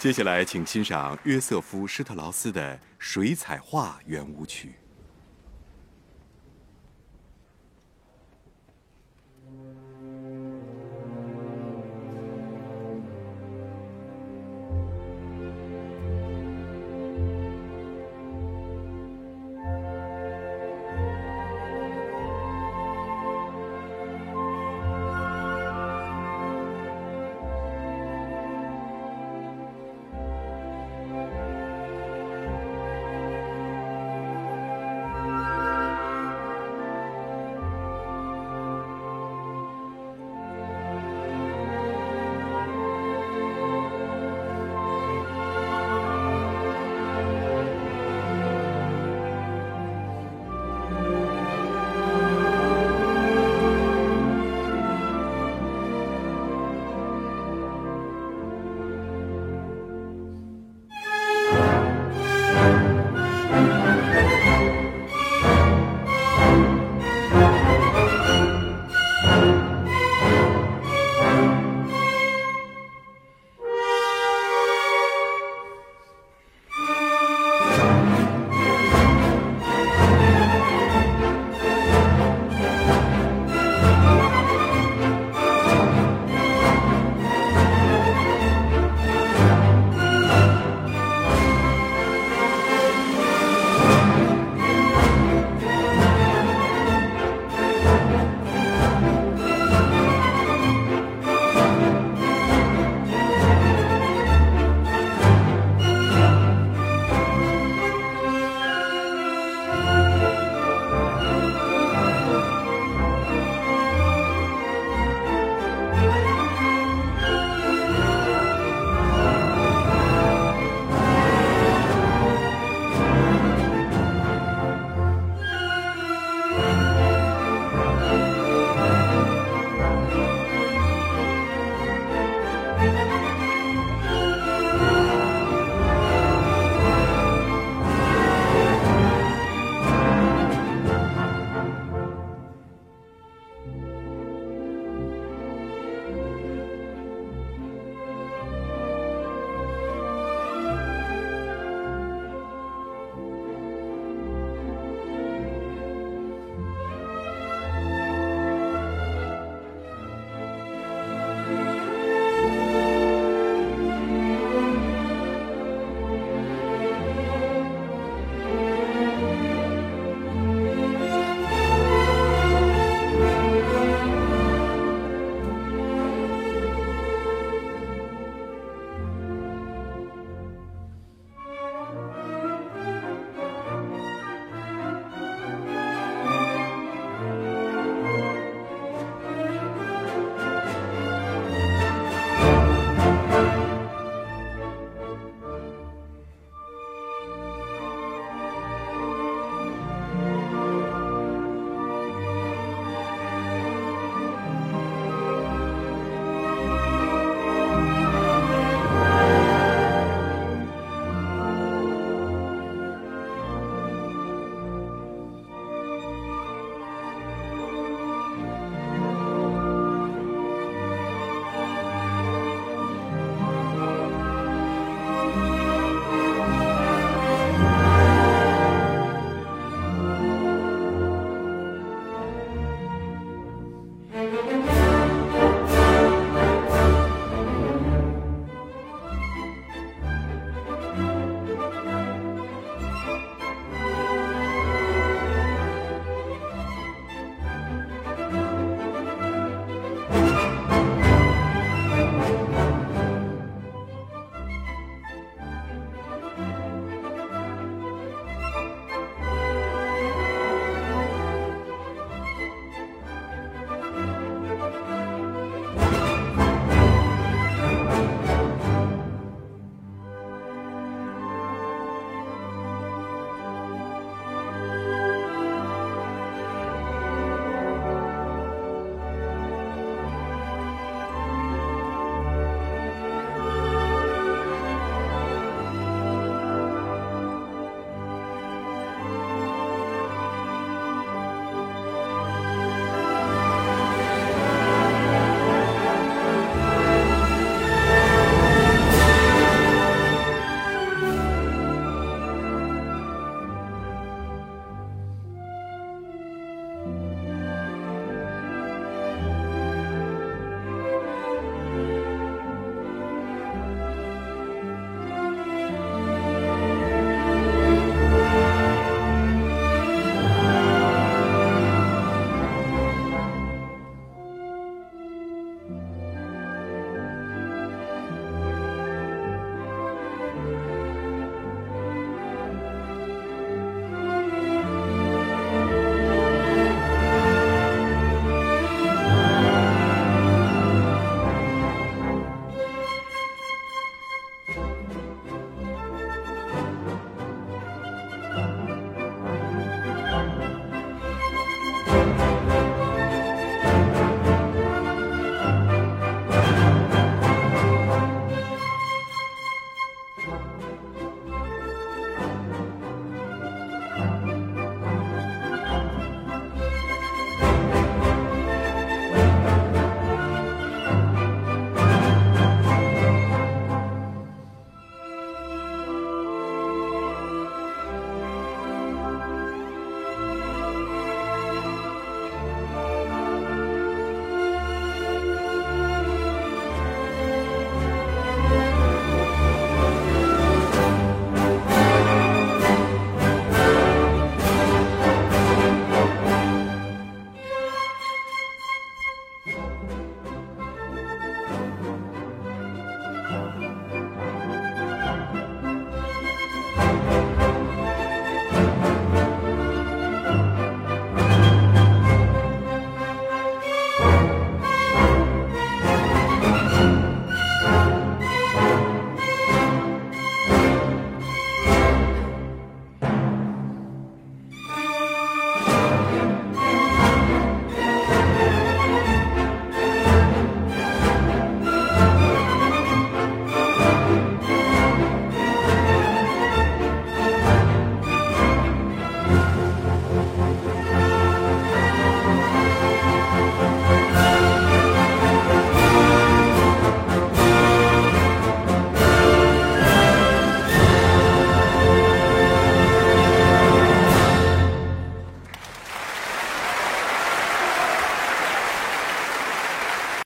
接下来请欣赏约瑟夫施特劳斯的水彩画圆舞曲。